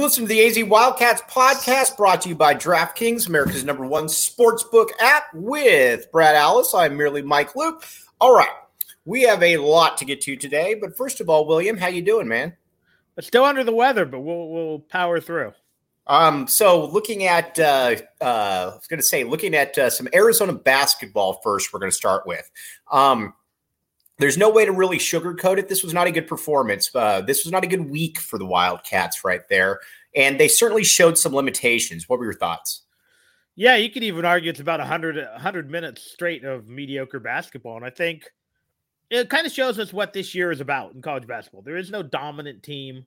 You're listening to the AZ Wildcats podcast brought to you by DraftKings, America's number one sportsbook app with Brad Alice. I'm merely Mike Luke. All right. We have a lot to get to today, but first of all, William, how you doing, man? Still under the weather, but we'll we'll power through. Um, so looking at uh, uh I was gonna say looking at uh, some Arizona basketball first, we're gonna start with. Um there's no way to really sugarcoat it. This was not a good performance. Uh, this was not a good week for the Wildcats right there. And they certainly showed some limitations. What were your thoughts? Yeah, you could even argue it's about 100, 100 minutes straight of mediocre basketball. And I think it kind of shows us what this year is about in college basketball. There is no dominant team.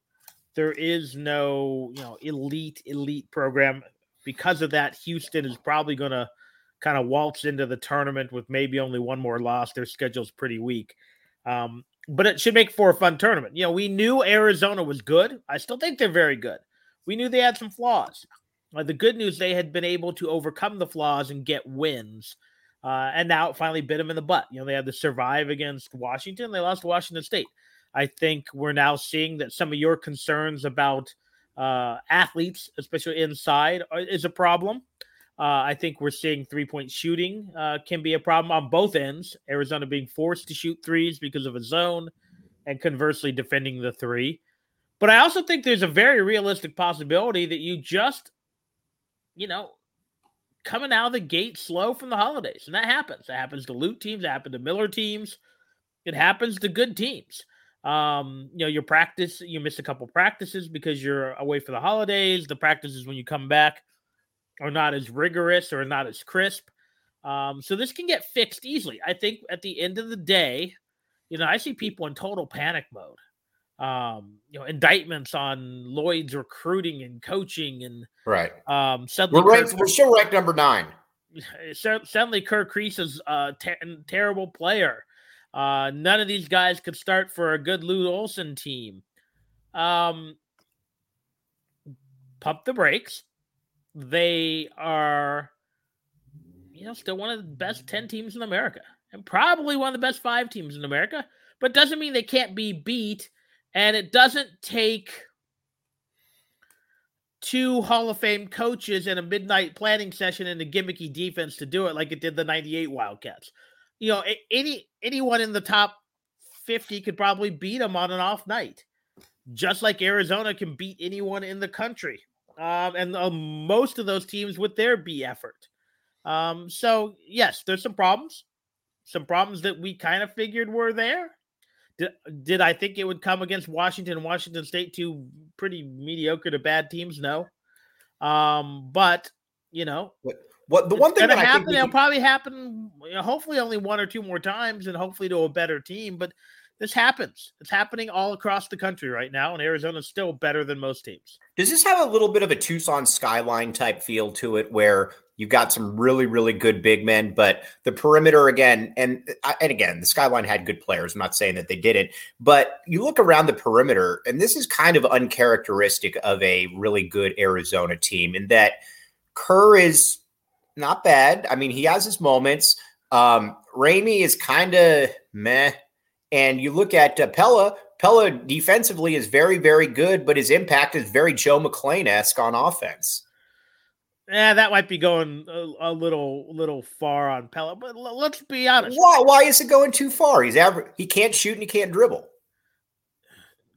There is no, you know, elite, elite program. Because of that, Houston is probably going to – kind of waltz into the tournament with maybe only one more loss. Their schedule's pretty weak. Um, but it should make for a fun tournament. You know, we knew Arizona was good. I still think they're very good. We knew they had some flaws. Uh, the good news, they had been able to overcome the flaws and get wins. Uh, and now it finally bit them in the butt. You know, they had to survive against Washington. They lost to Washington State. I think we're now seeing that some of your concerns about uh, athletes, especially inside, uh, is a problem. Uh, I think we're seeing three point shooting uh, can be a problem on both ends. Arizona being forced to shoot threes because of a zone, and conversely defending the three. But I also think there's a very realistic possibility that you just, you know, coming out of the gate slow from the holidays. And that happens. That happens to Lute teams, that happens to Miller teams, it happens to good teams. Um, you know, your practice, you miss a couple practices because you're away for the holidays. The practices when you come back are not as rigorous or not as crisp. Um, so this can get fixed easily. I think at the end of the day, you know, I see people in total panic mode. Um, you know, indictments on Lloyd's recruiting and coaching and right. Um, suddenly we're ranked, we're still ranked number nine. Suddenly, Kerr Kriisa is a ter- terrible player. Uh, none of these guys could start for a good Lute Olson team. Um, pump the brakes they are, you know, still one of the best 10 teams in America and probably one of the best five teams in America, but doesn't mean they can't be beat. And it doesn't take two Hall of Fame coaches and a midnight planning session and a gimmicky defense to do it like it did the 98 Wildcats. You know, any anyone in the top 50 could probably beat them on an off night. Just like Arizona can beat anyone in the country um, and uh, most of those teams with their B effort. Um, so yes, there's some problems, some problems that we kind of figured were there. Did, did I think it would come against Washington Washington State, two pretty mediocre to bad teams? No. Um, but you know, what, what the one thing that happen, it'll probably happen. You know, hopefully, only one or two more times, and hopefully to a better team. But this happens. It's happening all across the country right now, and Arizona's still better than most teams. Does this have a little bit of a Tucson skyline type feel to it where You've got some really, really good big men, but the perimeter again, and and again, the Skyline had good players. I'm not saying that they didn't, but you look around the perimeter, and this is kind of uncharacteristic of a really good Arizona team in that Kerr is not bad. I mean, he has his moments. Um, Ramey is kind of meh. And you look at uh, Pella, Pelle defensively is very, very good, but his impact is very Joe McClain esque on offense. Yeah, that might be going a, a, little, little far on Pelle, But l- let's be honest. Why? Why is it going too far? He's aver- He can't shoot and he can't dribble.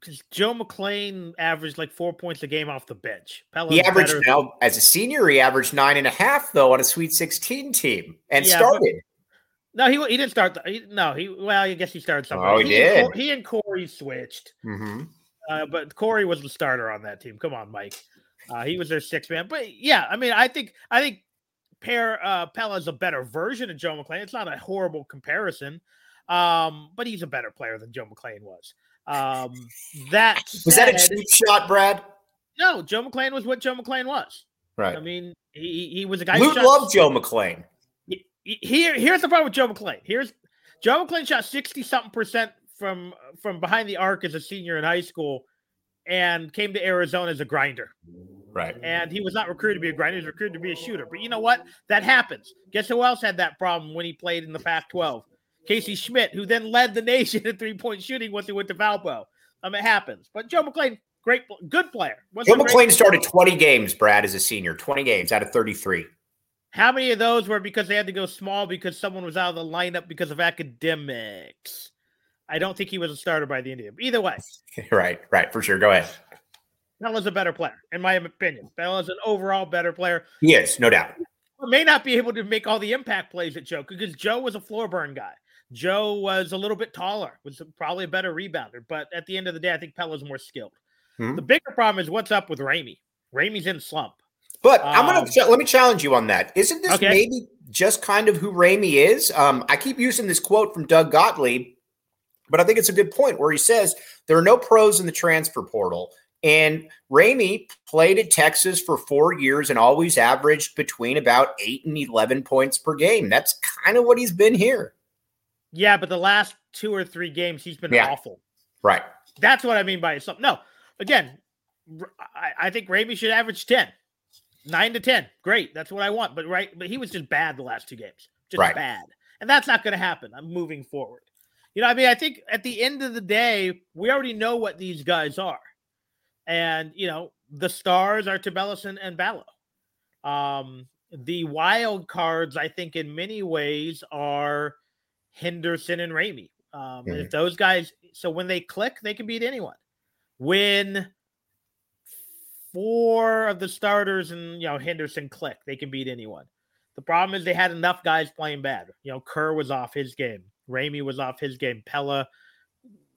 Because Joe McClain averaged like four points a game off the bench. Pelle's he averaged now as a senior. He averaged nine and a half though on a Sweet Sixteen team and yeah, started. No, he he didn't start. The, he, no, he well, I guess he started somewhere. Oh, he, he did. And he and Corey switched, mm-hmm. uh, but Corey was the starter on that team. Come on, Mike. Uh, he was their sixth man. But yeah, I mean, I think I think Pair uh, Pelle is a better version of Joe McClain. It's not a horrible comparison, um, but he's a better player than Joe McClain was. Um, that was said, that a cheap shot, Brad? No, Joe McClain was what Joe McClain was. Right. I mean, he he was a guy. Luke loved Joe McClain. Here, here's the problem with Joe McClain. Here's Joe McClain shot sixty something percent from from behind the arc as a senior in high school, and came to Arizona as a grinder. Right. And he was not recruited to be a grinder; he was recruited to be a shooter. But you know what? That happens. Guess who else had that problem when he played in the Pac-12? Casey Schmidt, who then led the nation in three-point shooting once he went to Valpo. Um, it happens. But Joe McClain, great, good player. Joe McClain started 20 games, Brad, as a senior. 20 games out of 33. How many of those were because they had to go small because someone was out of the lineup because of academics? I don't think he was a starter by the end of it. Either way. right, right, for sure. Go ahead. Pelle's a better player, in my opinion. Pelle's an overall better player. He is, no doubt. May not be able to make all the impact plays that Joe because Joe was a floor burn guy. Joe was a little bit taller, was probably a better rebounder, but at the end of the day, I think Pelle's more skilled. Mm-hmm. The bigger problem is what's up with Ramey. Ramey's in slump. But um, I'm gonna um, let me challenge you on that. Isn't this okay. maybe just kind of who Ramey is? Um, I keep using this quote from Doug Gottlieb, but I think it's a good point where he says there are no pros in the transfer portal. And Ramey played at Texas for four years and always averaged between about eight and 11 points per game. That's kind of what he's been here. Yeah, but the last two or three games, he's been yeah. awful. Right. That's what I mean by something. No, again, I, I think Ramey should average 10 nine to ten. Great, that's what I want. But right, but he was just bad the last two games, just right. bad, and that's not going to happen. I'm moving forward. You know, I mean, I think at the end of the day, we already know what these guys are, and you know, the stars are and, and Ballo. Um, the wild cards, I think, in many ways, are Henderson and Ramey. Um, mm-hmm. If those guys, so when they click, they can beat anyone. When four of the starters and you know Henderson click, they can beat anyone. The problem is they had enough guys playing bad. You know, Kerr was off his game. Ramey was off his game. Pelle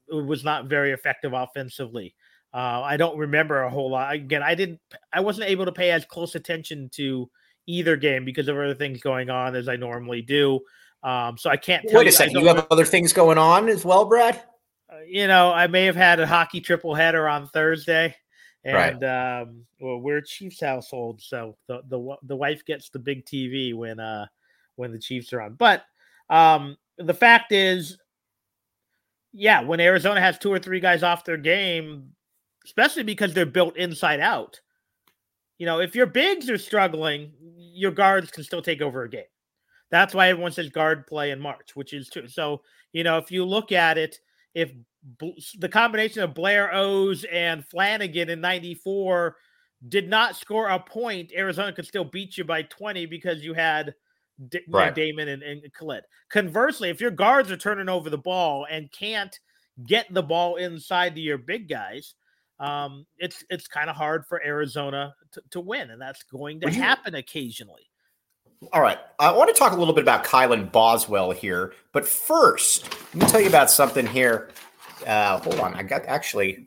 was not very effective offensively. Uh, I don't remember a whole lot. Again, I didn't. I wasn't able to pay as close attention to either game because of other things going on as I normally do. Um, so I can't. Wait a second. You have other things going on as well, Brad. Uh, you know, I may have had a hockey triple header on Thursday and right. um, well, we're Chiefs household, so the the the wife gets the big TV when uh when the Chiefs are on. But um, the fact is, yeah, when Arizona has two or three guys off their game, especially because they're built inside out, you know, if your bigs are struggling, your guards can still take over a game. That's why everyone says guard play in March, which is true. So, you know, if you look at it, if the combination of Blair O's and Flanagan in 94 did not score a point, Arizona could still beat you by 20 because you had D- right. Damon and, and Khalid. Conversely, if your guards are turning over the ball and can't get the ball inside to your big guys, um, it's it's kind of hard for Arizona to, to win, and that's going to Would happen occasionally. All right. I want to talk a little bit about Kylan Boswell here. But first, let me tell you about something here. Uh, hold on. I got actually.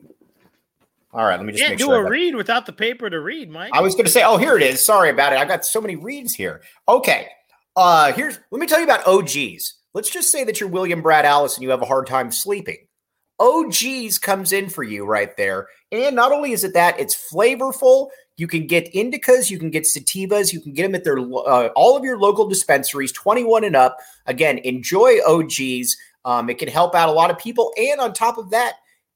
All right. Let me just can't do sure a read without the paper to read, Mike. I was going to say, oh, here it is. Sorry about it. I got so many reads here. Okay. Uh, here's let me tell you about OGs. Let's just say that you're William Brad Allison. you have a hard time sleeping. OGs comes in for you right there. And not only is it that, it's flavorful. You can get indicas, you can get sativas, you can get them at their uh, all of your local dispensaries, 21 and up. Again, enjoy OGs. Um, it can help out a lot of people. And on top of that,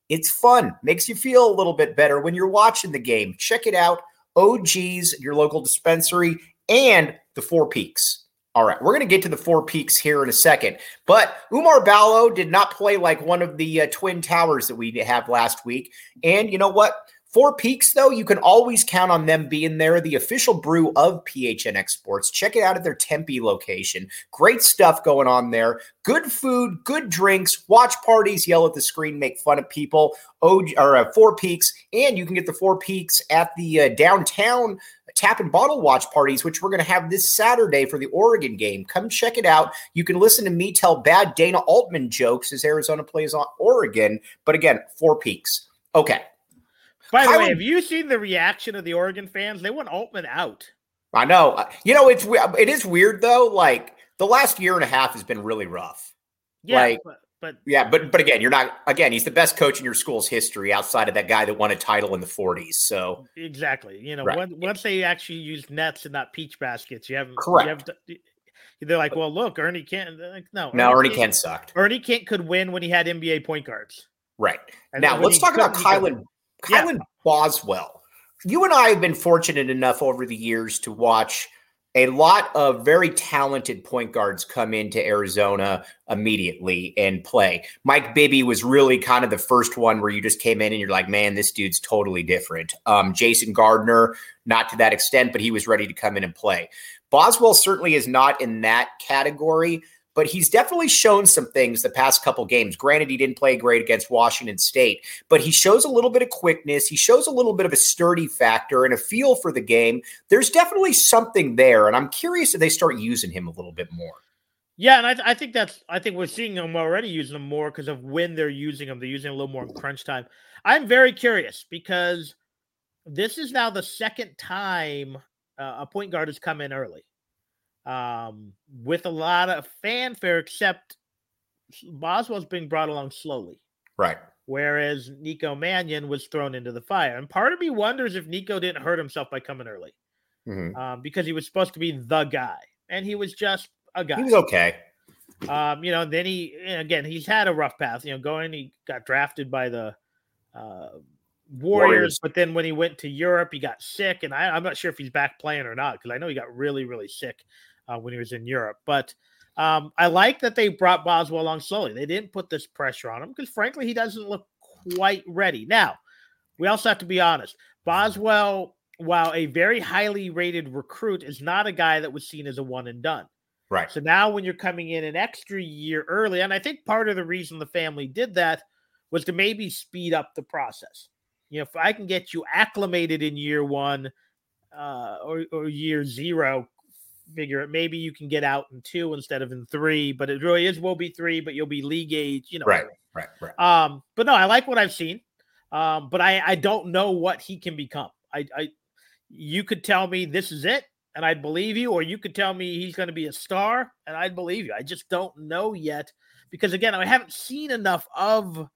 it's fun, makes you feel a little bit better when you're watching the game. Check it out. OGs, your local dispensary, and the Four Peaks. All right, we're going to get to the Four Peaks here in a second. But Oumar Ballo did not play like one of the uh, Twin Towers that we have last week. And you know what? Four Peaks, though, you can always count on them being there, the official brew of PHNX Sports. Check it out at their Tempe location. Great stuff going on there. Good food, good drinks, watch parties, yell at the screen, make fun of people. Oh, or uh, Four Peaks, and you can get the Four Peaks at the uh, downtown tap and bottle watch parties, which we're going to have this Saturday for the Oregon game. Come check it out. You can listen to me tell bad Dana Altman jokes as Arizona plays on Oregon. But again, Four Peaks. Okay. By the way, have you seen the reaction of the Oregon fans? They want Altman out. I know. Uh, you know, it's it is weird though. Like the last year and a half has been really rough. Yeah, like, but, but yeah, but but again, you're not again. He's the best coach in your school's history outside of that guy that won a title in the 40s. So exactly, you know, right. when, once they actually use nets and not peach baskets, you haven't correct. You have to, they're like, well, look, Ernie Kent. Like, no, no, Ernie, Ernie Kent sucked. Ernie Kent could win when he had NBA point guards. Right and now, let's talk about Kylan Kylan yeah. Boswell. You and I have been fortunate enough over the years to watch a lot of very talented point guards come into Arizona immediately and play. Mike Bibby was really kind of the first one where you just came in and you're like, man, this dude's totally different. Um, Jason Gardner, not to that extent, but he was ready to come in and play. Boswell certainly is not in that category but he's definitely shown some things the past couple games. Granted, he didn't play great against Washington State, but he shows a little bit of quickness. He shows a little bit of a sturdy factor and a feel for the game. There's definitely something there, and I'm curious if they start using him a little bit more. Yeah, and I, I think that's I think we're seeing them already using them more because of when they're using them. They're using a little more in crunch time. I'm very curious because this is now the second time uh, a point guard has come in early um, with a lot of fanfare, except Boswell's being brought along slowly. Right. Whereas Nico Mannion was thrown into the fire. And part of me wonders if Nico didn't hurt himself by coming early mm-hmm. um, because he was supposed to be the guy. And he was just a guy. He was okay. Um, you know, then he, again, he's had a rough path. You know, going, he got drafted by the uh, Warriors, Warriors, but then when he went to Europe, he got sick. And I, I'm not sure if he's back playing or not because I know he got really, really sick uh, when he was in Europe. But um, I like that they brought Boswell along slowly. They didn't put this pressure on him because, frankly, he doesn't look quite ready. Now, we also have to be honest. Boswell, while a very highly rated recruit, is not a guy that was seen as a one and done. Right. So now, when you're coming in an extra year early, and I think part of the reason the family did that was to maybe speed up the process. You know, if I can get you acclimated in year one uh, or, or year zero, figure it. maybe you can get out in two instead of in three, but it really is will be three, but you'll be league age, you know. Right, right, right. Um, but no, I like what I've seen. Um, but I I don't know what he can become. I I you could tell me this is it and I'd believe you, or you could tell me he's going to be a star and I'd believe you. I just don't know yet because again, I haven't seen enough of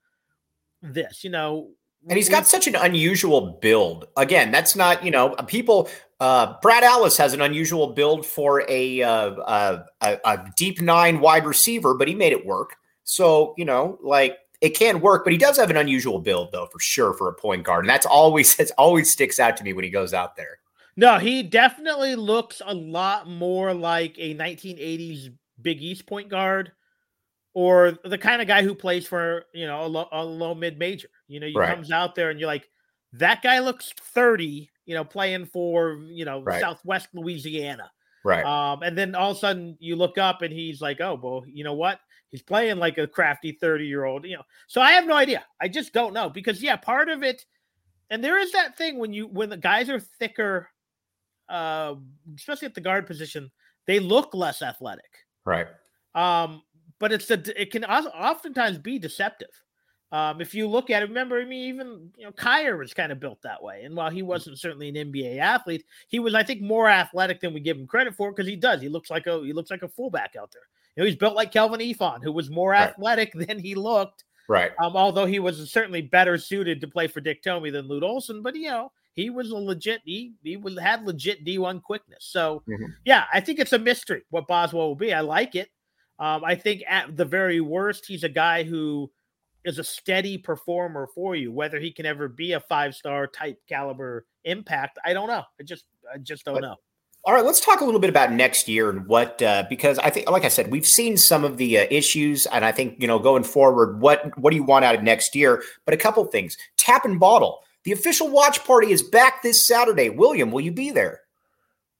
this. You know, and he's got such an unusual build. Again, that's not, you know, people. Uh, Brad Ellis has an unusual build for a, uh, a, a deep nine wide receiver, but he made it work. So, you know, like it can work, but he does have an unusual build, though, for sure, for a point guard. And that's always, it's always sticks out to me when he goes out there. No, he definitely looks a lot more like a 1980s Big East point guard or the kind of guy who plays for you know a low, a low mid major. You know, he right. comes out there and you're like, that guy looks 30. You know, playing for you know right. Southwest Louisiana. Right. Um, and then all of a sudden you look up and he's like, oh, well, you know what? He's playing like a crafty 30 year old, you know. So I have no idea. I just don't know because yeah, part of it, and there is that thing when you when the guys are thicker, uh, especially at the guard position, they look less athletic. Right. Um, but it's a it can oftentimes be deceptive. Um, if you look at it, remember, I mean, even you know, Kyer was kind of built that way. And while he wasn't certainly an NBA athlete, he was, I think, more athletic than we give him credit for because he does. He looks like a he looks like a fullback out there. You know, he's built like Kelvin Eafon, who was more right. athletic than he looked. Right. Um, although he was certainly better suited to play for Dick Tomey than Lute Olson, but you know, he was a legit he he was had legit D1 quickness. So mm-hmm. yeah, I think it's a mystery what Boswell will be. I like it. Um, I think at the very worst, he's a guy who is a steady performer for you. Whether he can ever be a five star type caliber impact, I don't know. I just I just don't but, know. All right, let's talk a little bit about next year and what uh, because I think, like I said, we've seen some of the uh, issues, and I think you know going forward, what what do you want out of next year? But a couple things: tap and bottle. The official watch party is back this Saturday. William, will you be there?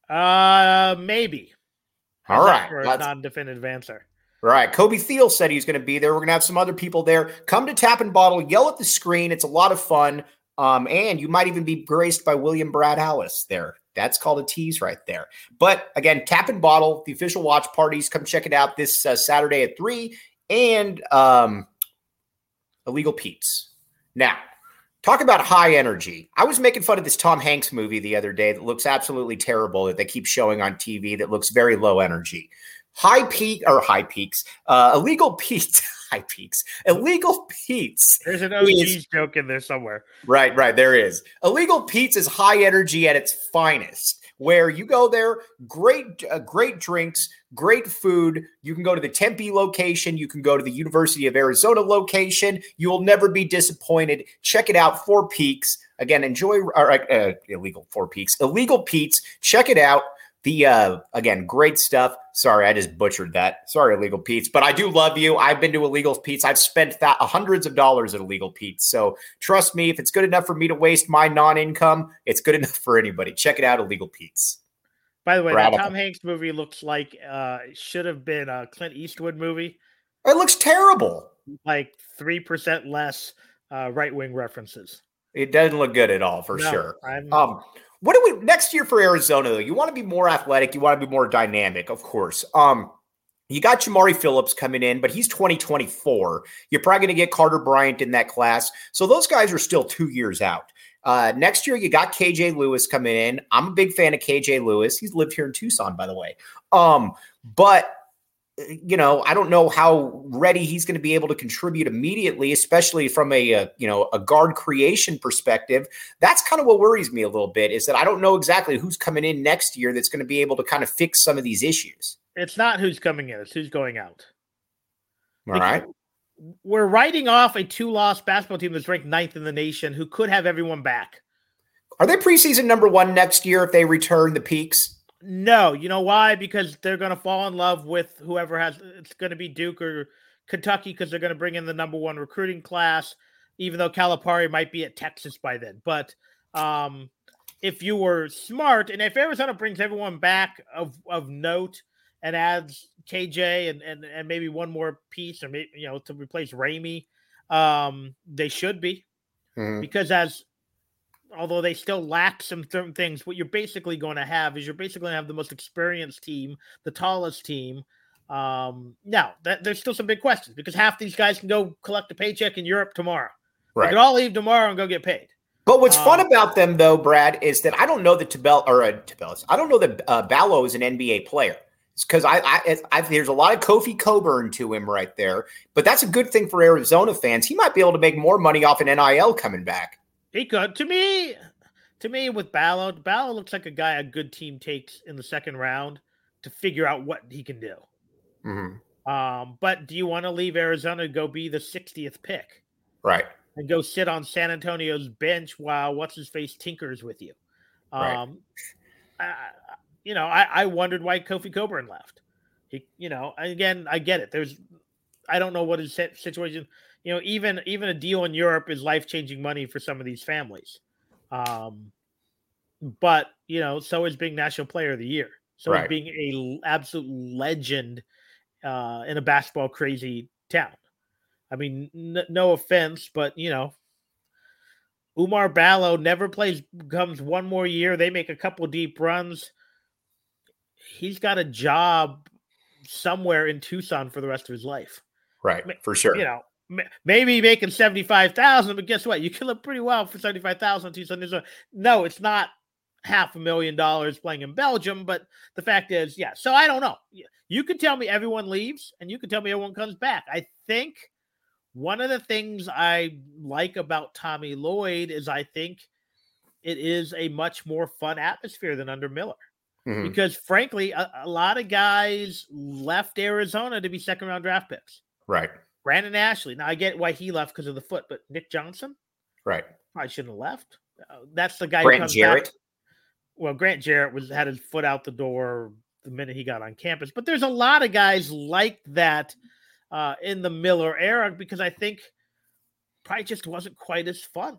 Uh, maybe. All right, for a non-definitive answer. All right. Kobe Thiel said he's going to be there. We're going to have some other people there. Come to Tap and Bottle, yell at the screen. It's a lot of fun. Um, and you might even be graced by William Brad Hallis there. That's called a tease right there. But again, Tap and Bottle, the official watch parties. Come check it out this uh, Saturday at three, and um, Illegal Pete's. Now, talk about high energy. I was making fun of this Tom Hanks movie the other day that looks absolutely terrible that they keep showing on TV that looks very low energy. High peak or high peaks, uh, illegal Pete. high peaks. Illegal Pete's. There's an OG's joke in there somewhere. Right, right. There is. Illegal Pete's is high energy at its finest. Where you go there, great, uh, great drinks, great food. You can go to the Tempe location. You can go to the University of Arizona location. You will never be disappointed. Check it out. Four Peaks. Again, enjoy uh, uh, illegal Four Peaks, illegal Pete's. Check it out. The uh again, great stuff. Sorry, I just butchered that. Sorry, Illegal Pete's, but I do love you. I've been to Illegal Pete's. I've spent that hundreds of dollars at Illegal Pete's. So trust me, if it's good enough for me to waste my non-income, it's good enough for anybody. Check it out, Illegal Pete's. By the way, that Tom Hanks movie looks like uh should have been a Clint Eastwood movie. It looks terrible. Like three percent less uh, right wing references. It doesn't look good at all, for no, sure. I'm, um, what do we next year for Arizona though? You want to be more athletic, you want to be more dynamic, of course. Um, you got Jamari Phillips coming in, but he's 2024. You're probably going to get Carter Bryant in that class. So those guys are still two years out. Uh, next year, you got KJ Lewis coming in. I'm a big fan of KJ Lewis. He's lived here in Tucson, by the way. Um, but you know, I don't know how ready he's going to be able to contribute immediately, especially from a, a, you know a guard creation perspective. That's kind of what worries me a little bit is that I don't know exactly who's coming in next year that's going to be able to kind of fix some of these issues. It's not who's coming in; it's who's going out. All right. We're writing off a two-loss basketball team that's ranked ninth in the nation, who could have everyone back. Are they preseason number one next year if they return the peaks? No, you know why? Because they're going to fall in love with whoever has. It's going to be Duke or Kentucky because they're going to bring in the number one recruiting class. Even though Calipari might be at Texas by then, but um, if you were smart and if Arizona brings everyone back of of note and adds KJ and and, and maybe one more piece or maybe you know to replace Ramey, um, they should be mm-hmm. because as although they still lack some certain things, what you're basically going to have is you're basically going to have the most experienced team, the tallest team. Um, now, that, there's still some big questions because half these guys can go collect a paycheck in Europe tomorrow. Right. They can all leave tomorrow and go get paid. But what's um, fun about them, though, Brad, is that I don't know that Tabel or uh, Tabellus, I don't know that uh, Ballo is an NBA player because I, I, I, there's a lot of Kofi Cockburn to him right there. But that's a good thing for Arizona fans. He might be able to make more money off an NIL coming back. He could. To me, to me, with Ballo, Ballo looks like a guy a good team takes in the second round to figure out what he can do. Mm-hmm. Um, but do you want to leave Arizona to go be the 60th pick? Right. And go sit on San Antonio's bench while what's his face tinkers with you. Um, right. I, you know, I, I wondered why Kofi Cockburn left. He, you know, again, I get it. There's, I don't know what his situation you know, even even a deal in Europe is life changing money for some of these families. Um, but you know, so is being National Player of the Year. So right. is being a absolute legend uh, in a basketball crazy town. I mean, n- no offense, but you know, Oumar Ballo never plays, comes one more year. They make a couple deep runs. He's got a job somewhere in Tucson for the rest of his life. Right, for sure. You know, maybe making 75,000, but guess what? You can live pretty well for 75,000 No, it's not half a million dollars playing in Belgium, but the fact is, yeah. So I don't know. You can tell me everyone leaves and you can tell me everyone comes back. I think One of the things I like about Tommy Lloyd is I think it is a much more fun atmosphere than under Miller. Mm-hmm. Because frankly, a, a, lot of guys left Arizona to be second round draft picks. Right. Brandon Ashley. Now I get why he left because of the foot, but Nick Johnson, right? I shouldn't have left. Uh, that's the guy. Grant Jerrett. Back. Well, Grant Jerrett was had his foot out the door the minute he got on campus. But there's a lot of guys like that uh, in the Miller era because I think probably just wasn't quite as fun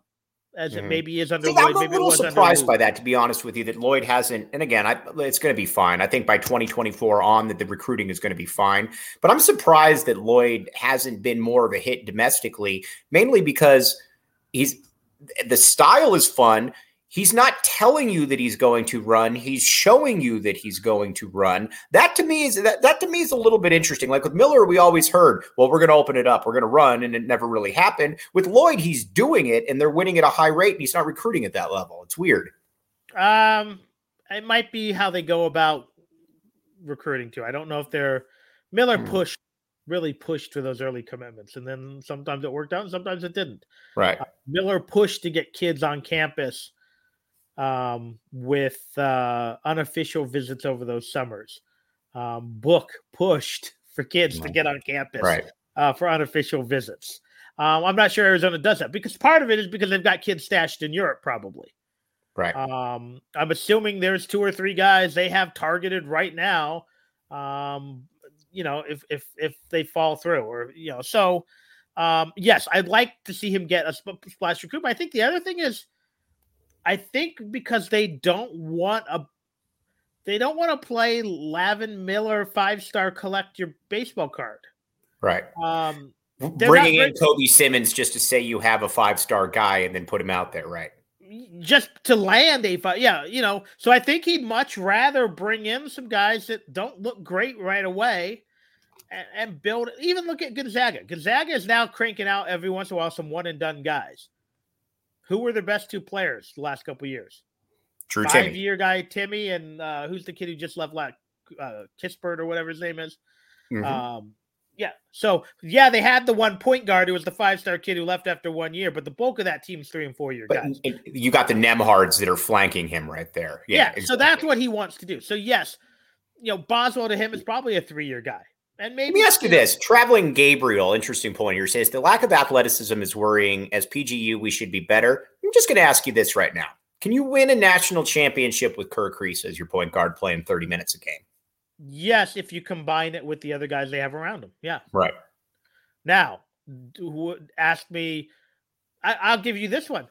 as mm-hmm. it maybe is under See, Lloyd. I'm a little surprised by that, to be honest with you, that Lloyd hasn't. And again, I, it's going to be fine. I think by 2024 on, that the recruiting is going to be fine. But I'm surprised that Lloyd hasn't been more of a hit domestically, mainly because he's the style is fun. He's not telling you that he's going to run. He's showing you that he's going to run. That to me is that, that to me is a little bit interesting. Like with Miller, we always heard, well, we're going to open it up, we're going to run, and it never really happened. With Lloyd, he's doing it, and they're winning at a high rate, and he's not recruiting at that level. It's weird. Um, it might be how they go about recruiting too. I don't know if they're Miller hmm. pushed really pushed for those early commitments, and then sometimes it worked out, and sometimes it didn't. Right. Uh, Miller pushed to get kids on campus um, with uh, unofficial visits over those summers. Um, book pushed for kids to get on campus right. uh, for unofficial visits. Um, I'm not sure Arizona does that because part of it is because they've got kids stashed in Europe, probably. Right. Um, I'm assuming there's two or three guys they have targeted right now. Um, you know, if if if they fall through, or you know, so um, yes, I'd like to see him get a splash recruit. But I think the other thing is I think because they don't want a they don't want to play Lavin Miller five star collect your baseball card. Right. Um, bringing in Kobe Simmons just to say you have a five star guy and then put him out there, right? Just to land a five, yeah, you know. So I think he'd much rather bring in some guys that don't look great right away and, and build. Even look at Gonzaga. Gonzaga is now cranking out every once in a while some one and done guys. Who were their best two players the last couple years? True Five year guy Timme and uh, who's the kid who just left like uh, Kispert or whatever his name is. Mm-hmm. Um, yeah. So yeah, they had the one point guard who was the five star kid who left after one year, but the bulk of that team's three and four year guys. You got the Nembhards that are flanking him right there. Yeah. yeah exactly. So that's what he wants to do. So yes, you know Boswell to him is probably a three year guy. And maybe Let me ask you this: Traveling Gabriel, interesting point here, says the lack of athleticism is worrying. As PGU, we should be better. I'm just going to ask you this right now: Can you win a national championship with Kerr Kriisa as your point guard playing 30 minutes a game? Yes, if you combine it with the other guys they have around him. Yeah. Right. Now, ask me. I, I'll give you this one.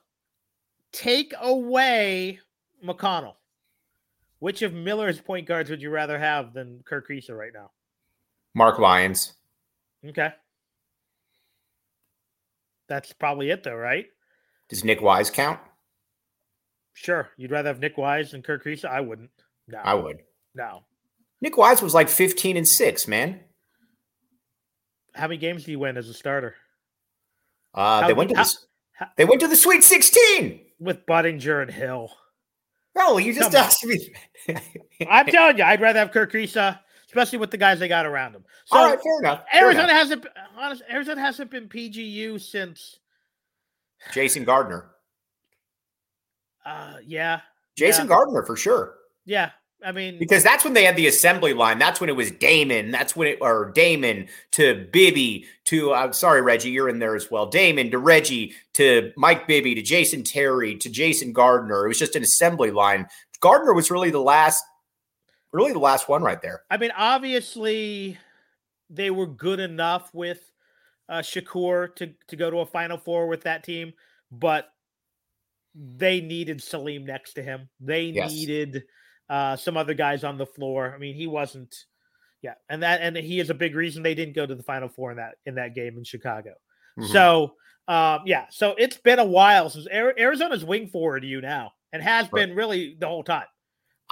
Take away McConnell. Which of Miller's point guards would you rather have than Kerr Kriisa right now? Mark Lyons. Okay. That's probably it, though, right? Does Nic Wise count? Sure. You'd rather have Nic Wise than Kerr Kriisa? I wouldn't. No. I would. No. Nick Wise was like 15 and 6, man. How many games do you win as a starter? Uh, they went to the, how, they went to the Sweet 16 with Budinger and Hill. No, you just Come asked on. me. I'm telling you, I'd rather have Kerr Kriisa especially with the guys they got around them. So All right, fair enough. Fair Arizona enough. hasn't honest, Arizona hasn't been PGU since Jason Gardner. Uh yeah. Jason yeah. Gardner for sure. Yeah. I mean, because that's when they had the assembly line. That's when it was Damon. That's when it or Damon to Bibby to I'm sorry, Reggie, you're in there as well. Damon to Reggie to Mike Bibby to Jason Terry to Jason Gardner. It was just an assembly line. Gardner was really the last really the last one right there. I mean, obviously, they were good enough with uh, Shakur to to go to a Final Four with that team, but they needed Salim next to him. They yes. needed uh, some other guys on the floor. I mean, he wasn't. Yeah, and that and he is a big reason they didn't go to the Final Four in that in that game in Chicago. Mm-hmm. So, um, yeah, so it's been a while since Arizona's wing forward to you now, and has right. been really the whole time.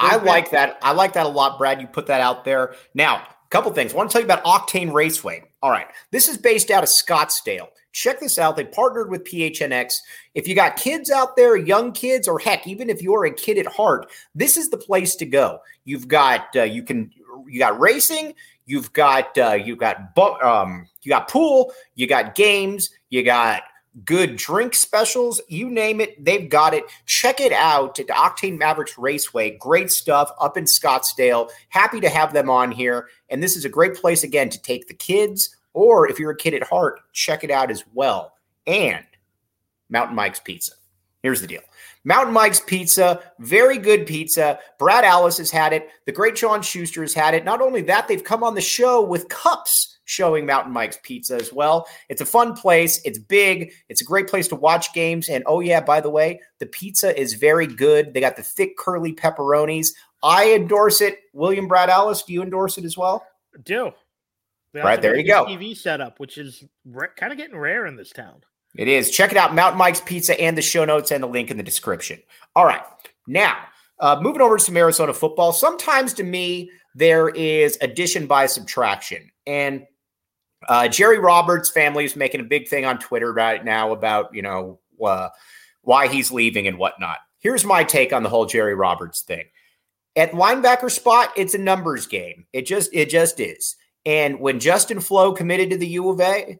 I like that. I like that a lot, Brad. You put that out there. Now, a couple things. I want to tell you about Octane Raceway. All right. This is based out of Scottsdale. Check this out. They partnered with PHNX. If you got kids out there, young kids, or heck, even if you're a kid at heart, this is the place to go. You've got uh, you can you got racing, You've got uh, you got um, you got pool, you got games, you got good drink specials, you name it, they've got it. Check it out at Octane Mavericks Raceway. Great stuff up in Scottsdale. Happy to have them on here. And this is a great place, again, to take the kids, or if you're a kid at heart, check it out as well. And Mountain Mike's Pizza. Here's the deal Mountain Mike's Pizza, very good pizza. Brad Alice has had it. The great John Schuster has had it. Not only that, they've come on the show with cups showing Mountain Mike's Pizza as well. It's a fun place. It's big. It's a great place to watch games. And oh, yeah, by the way, the pizza is very good. They got the thick, curly pepperonis. I endorse it. William Brad Alice, do you endorse it as well? I do. right, there you go. TV setup, which is re- kind of getting rare in this town. It is. Check it out, Mountain Mike's Pizza, and the show notes and the link in the description. All right. Now, uh, moving over to some Arizona football. Sometimes to me, there is addition by subtraction. And uh, Jerry Roberts' family is making a big thing on Twitter right now about, you know, uh, why he's leaving and whatnot. Here's my take on the whole Jerry Roberts thing. At linebacker spot, it's a numbers game. It just it just is. And when Justin Flowe committed to the U of A,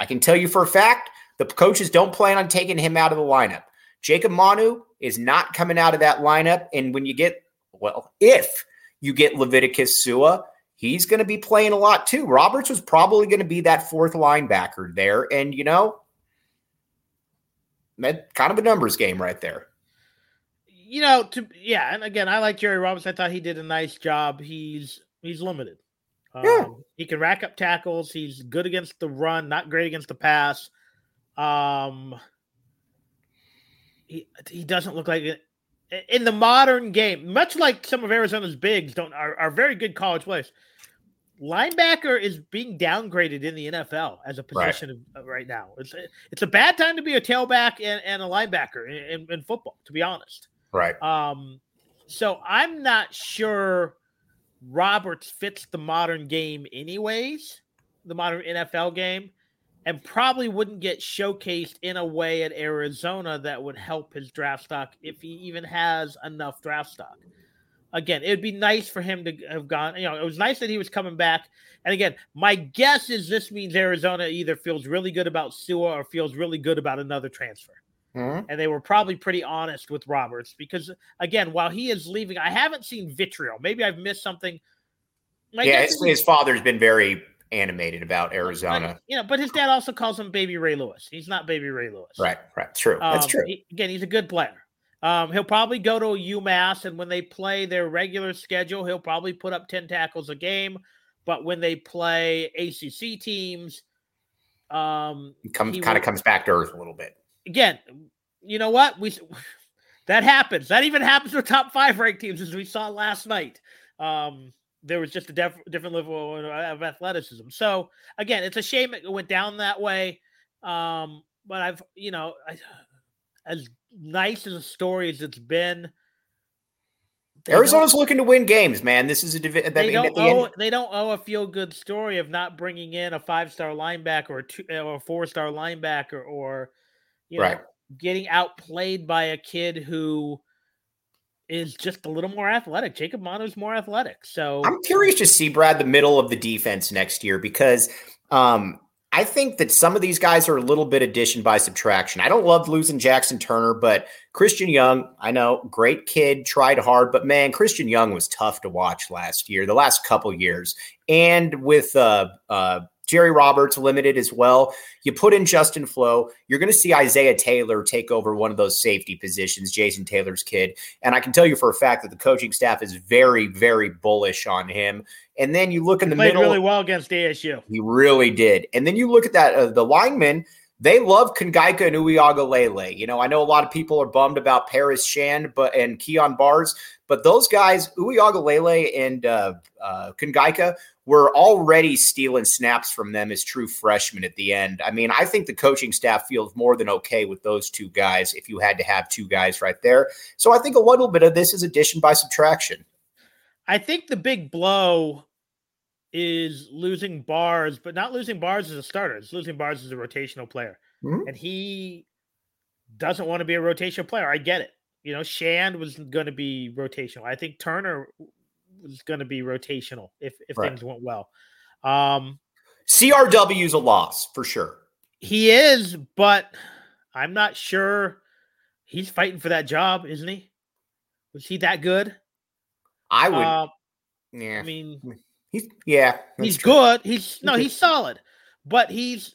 I can tell you for a fact the coaches don't plan on taking him out of the lineup. Jacob Manu is not coming out of that lineup. And when you get, well, if you get Leviticus Sua, he's going to be playing a lot too. Roberts was probably going to be that fourth linebacker there. And, you know, kind of a numbers game right there. You know, to yeah, and again, I like Jerry Roberts. I thought he did a nice job. He's he's limited. Yeah. Um, he can rack up tackles. He's good against the run, not great against the pass. Um, he he doesn't look like it in the modern game. Much like some of Arizona's bigs don't are, are very good college players. Linebacker is being downgraded in the NFL as a position right, right now. It's a, it's a bad time to be a tailback and, and a linebacker in, in, in football, to be honest. Right. Um, so I'm not sure Roberts fits the modern game, anyways, the modern NFL game, and probably wouldn't get showcased in a way at Arizona that would help his draft stock if he even has enough draft stock. Again, it would be nice for him to have gone. You know, it was nice that he was coming back. And again, my guess is this means Arizona either feels really good about Sua or feels really good about another transfer. Mm-hmm. And they were probably pretty honest with Roberts because, again, while he is leaving, I haven't seen vitriol. Maybe I've missed something. My yeah, his, his, father's been very animated about Arizona. But, you know, but his dad also calls him Baby Ray Lewis. He's not Baby Ray Lewis. Right, right. True. That's um, true. He, again, he's a good player. Um, he'll probably go to UMass, and when they play their regular schedule, he'll probably put up 10 tackles a game. But when they play ACC teams, um, comes kind of comes back to earth a little bit again, you know what? We that happens. That even happens with top five ranked teams, as we saw last night. Um, there was just a def- different level of athleticism. So again, it's a shame it went down that way. Um, but I've, you know, I, as nice as a story as it's been, Arizona's looking to win games, man. This is a division. They, don't the owe, they don't owe a feel good story of not bringing in a five star linebacker or, two, or a four star linebacker or you right. know, getting outplayed by a kid who is just a little more athletic. Jacob Manu's more athletic. So I'm curious to see Brad the middle of the defense next year because um, I think that some of these guys are a little bit addition by subtraction. I don't love losing Jackson Turner, but Christian Young, I know, great kid, tried hard, but man, Christian Young was tough to watch last year, the last couple years. And with uh, uh, Jerry Roberts limited as well. You put in Justin Flowe, you're going to see Isaiah Taylor take over one of those safety positions, Jason Taylor's kid. And I can tell you for a fact that the coaching staff is very, very bullish on him. And then you look in the played middle. really well against ASU. He really did. And then you look at that, uh, the linemen, they love Kongaika and Uiagalelei. You know, I know a lot of people are bummed about Paris Shand but and Kyon Barrs, but those guys, Uiagalelei and uh, uh, Kongaika, were already stealing snaps from them as true freshmen at the end. I mean, I think the coaching staff feels more than okay with those two guys if you had to have two guys right there. So I think a little bit of this is addition by subtraction. I think the big blow is losing Barrs, but not losing Barrs as a starter. It's losing Barrs as a rotational player. Mm-hmm. And he doesn't want to be a rotational player. I get it. You know, Shand was going to be rotational. I think Turner was going to be rotational if if Right. things went well. Um, CRW's a loss for sure. he is, but I'm not sure he's fighting for that job, isn't he? Was he that good? I would. Um, yeah, I mean, he's yeah. he's true. good. He's no, he's solid, but he's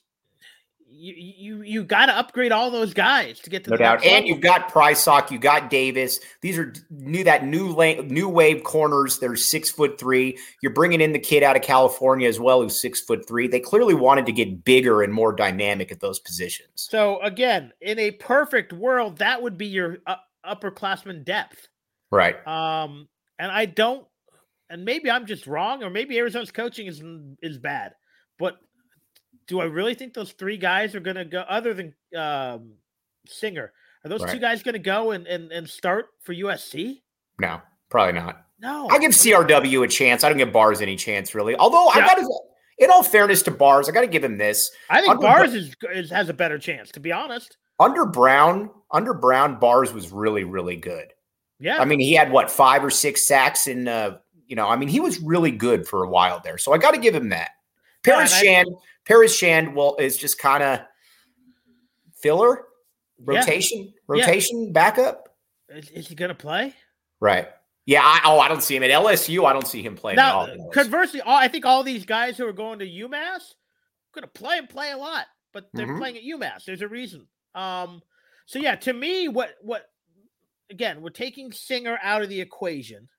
you you you got to upgrade all those guys to get to No the doubt, next and level. you've got Prysock, you got Davis. These are new that new lane, new wave corners. They're six foot three. You're bringing in the kid out of California as well, who's six foot three. They clearly wanted to get bigger and more dynamic at those positions. So again, in a perfect world, that would be your uh, upperclassman depth. Right. Um, and I don't, and maybe I'm just wrong, or maybe Arizona's coaching is is bad. But do I really think those three guys are going to go? Other than um, Singer, are those two guys going to go and, and and start for USC? No, probably not. No, I give CRW a chance. I don't give Barrs any chance really. Although I got to, in all fairness to Barrs, I got to give him this. I think under- Barrs is, is has a better chance, to be honest. Under Brown, under Brown, Barrs was really, really good. Yeah, I mean, he had what five or six sacks in, uh, you know, I mean, he was really good for a while there. So I got to give him that. Yeah, Paris I- Shand, Paris Shand, well, is just kind of filler, Yeah. rotation, rotation backup. is, is he going to play? Right. Yeah. I, oh, I don't see him at LSU. I don't see him playing at Now, conversely, all, I think all these guys who are going to UMass going to play and play a lot, but they're Mhm. playing at UMass. There's a reason. Um, so yeah, to me, what what again, we're taking Singer out of the equation.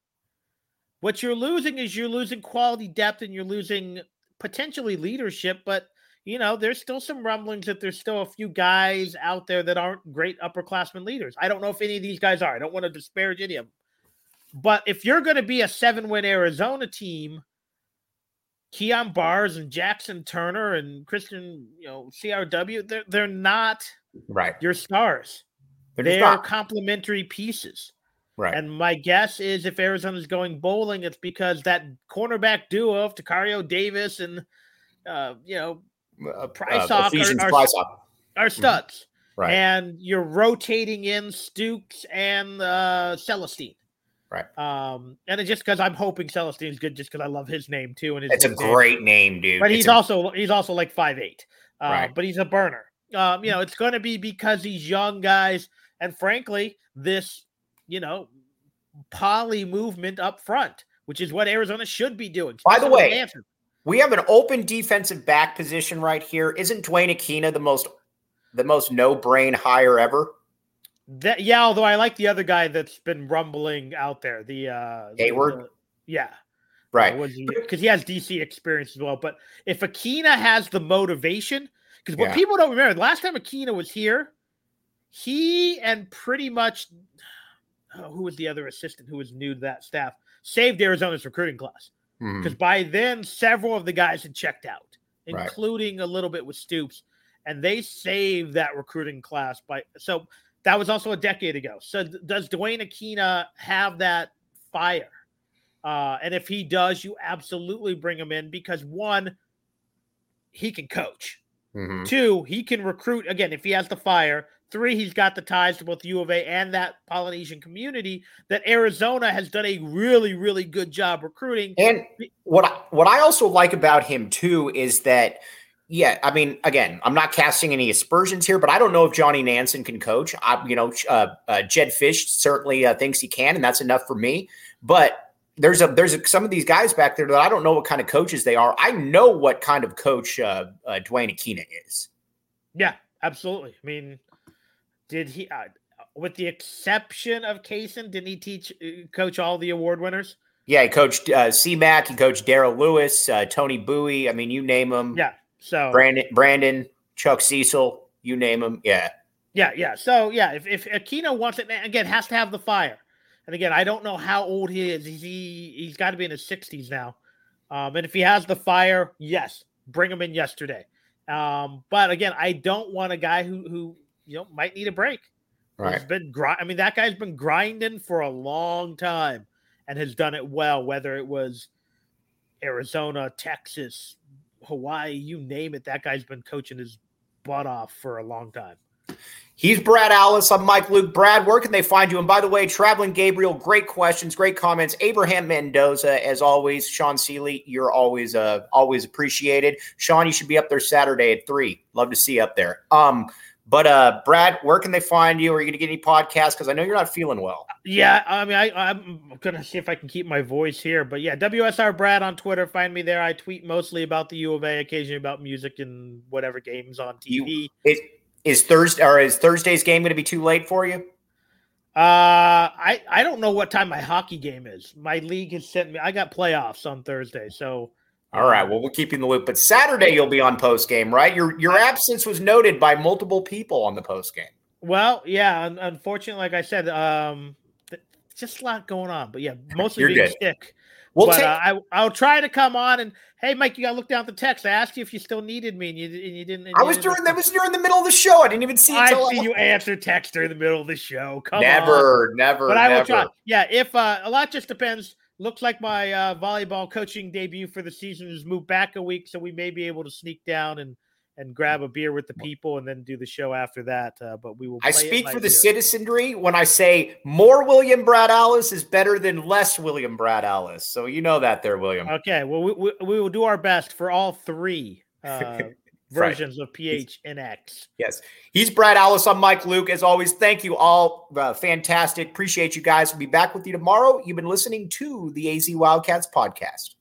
What you're losing is you're losing quality depth and you're losing potentially leadership, but you know, there's still some rumblings that there's still a few guys out there that aren't great upperclassmen leaders. I don't know if any of these guys are. I don't want to disparage any of them. But if you're going to be a seven win Arizona team, Keon Barrs and Jackson Turner and Christian, you know, CRW, they're, they're not right. your stars. They're They're complementary pieces. Right. And my guess is if Arizona's going bowling, it's because that cornerback duo of Tacario Davis and, uh, you know, uh, Prysock uh, are- are- are studs. Mm-hmm. Right. And you're rotating in Stukes and uh, Celestine. Right. Um, and it's just because I'm hoping Celestine's good, just because I love his name too. And his it's a great name, dude. but It's he's a- also he's also like five eight. Uh, Right. But he's a burner. Um, you know, it's going to be because these young guys, and frankly, this you know poly movement up front, which is what Arizona should be doing. By the way, Manson. We have an open defensive back position right here. Isn't Duane Akina the most the most no brain hire ever? that yeah, although I like the other guy that's been rumbling out there, the uh Hayward? the- yeah, Right. was he because he has DC experience as well. But if Akina has the motivation, because what Yeah. people don't remember, the last time Akina was here, he and pretty much oh, who was the other assistant who was new to that staff saved Arizona's recruiting class because by then several of the guys had checked out, Right. including a little bit with Stoops, and they saved that recruiting class by so that was also a decade ago. So th- does Duane Akina have that fire? Uh, and if he does, you absolutely bring him in because one, he can coach. Mhm. Two, he can recruit again if he has the fire. Three, he's got the ties to both U of A and that Polynesian community that Arizona has done a really, really good job recruiting. And what I, what I also like about him too is that yeah, I mean, again, I'm not casting any aspersions here, but I don't know if Johnny Nansen can coach. I, you know, uh, uh, Jedd Fisch certainly uh, thinks he can, and that's enough for me. But there's a there's a, some of these guys back there that I don't know what kind of coaches they are. I know what kind of coach uh, uh, Duane Akina is. Yeah, absolutely. I mean, did he, uh, with the exception of Cason, didn't he teach, uh, coach all the award winners? Yeah, he coached uh, C-Mac, he coached Darryl Lewis, uh, Tony Bouie. I mean, you name them. Yeah. So, Brandon, Brandon, Chuck Cecil, you name them. Yeah, yeah, yeah. So, yeah, if, if Akina wants it, again, has to have the fire. And again, I don't know how old he is. He's, he, he's got to be in his 60s now. Um, and if he has the fire, yes, bring him in yesterday. Um, but again, I don't want a guy who, who, you know, might need a break. He's right. been grind. I mean, that guy's been grinding for a long time and has done it well. Whether it was Arizona, Texas, Hawaii, you name it, that guy's been coaching his butt off for a long time. He's Brad Allis. I'm Mike Luke. Brad, where can they find you? And by the way, Traveling Gabriel, great questions, great comments. Abraham Mendoza, as always. Sean Seeley, you're always uh, always appreciated. Sean, you should be up there Saturday at three. Love to see you up there. Um, but uh, Brad, where can they find you? Are you going to get any podcasts? Because I know you're not feeling well. Yeah, I mean, I, I'm going to see if I can keep my voice here. But yeah, WSR Brad on Twitter. Find me there. I tweet mostly about the U of A, occasionally about music and whatever games on TV. You, it, is Thursday or is Thursday's game going to be too late for you? Uh, I I don't know what time my hockey game is. My league has sent me. I got playoffs on Thursday, so. All right. Well, we'll keep you in the loop. But Saturday you'll be on post game, right? Your your absence was noted by multiple people on the post game. Well, yeah. Unfortunately, like I said, um, just a lot going on. But yeah, mostly You're being good. sick. We'll but take- uh, I I'll try to come on and hey, Mike, you got to look down at the text. I asked you if you still needed me, and you and you didn't. and I you was didn't during that was during the middle of the show. I didn't even see it I see you answer text during the middle of the show. Come on. never, never, but I will try. Yeah, if uh, a lot just depends. Looks like my uh, volleyball coaching debut for the season has moved back a week, so we may be able to sneak down and and grab a beer with the people and then do the show after that. Uh, but we will. I speak for the citizenry when I say more William Brad Allis is better than less William Brad Allis. So you know that there, William. Okay, well, we, we, we will do our best for all three uh, versions of PH and X. Yes. He's Brad Allis. I'm Mike Luke. As always, thank you all. Uh, fantastic. Appreciate you guys. We'll be back with you tomorrow. You've been listening to the AZ Wildcats podcast.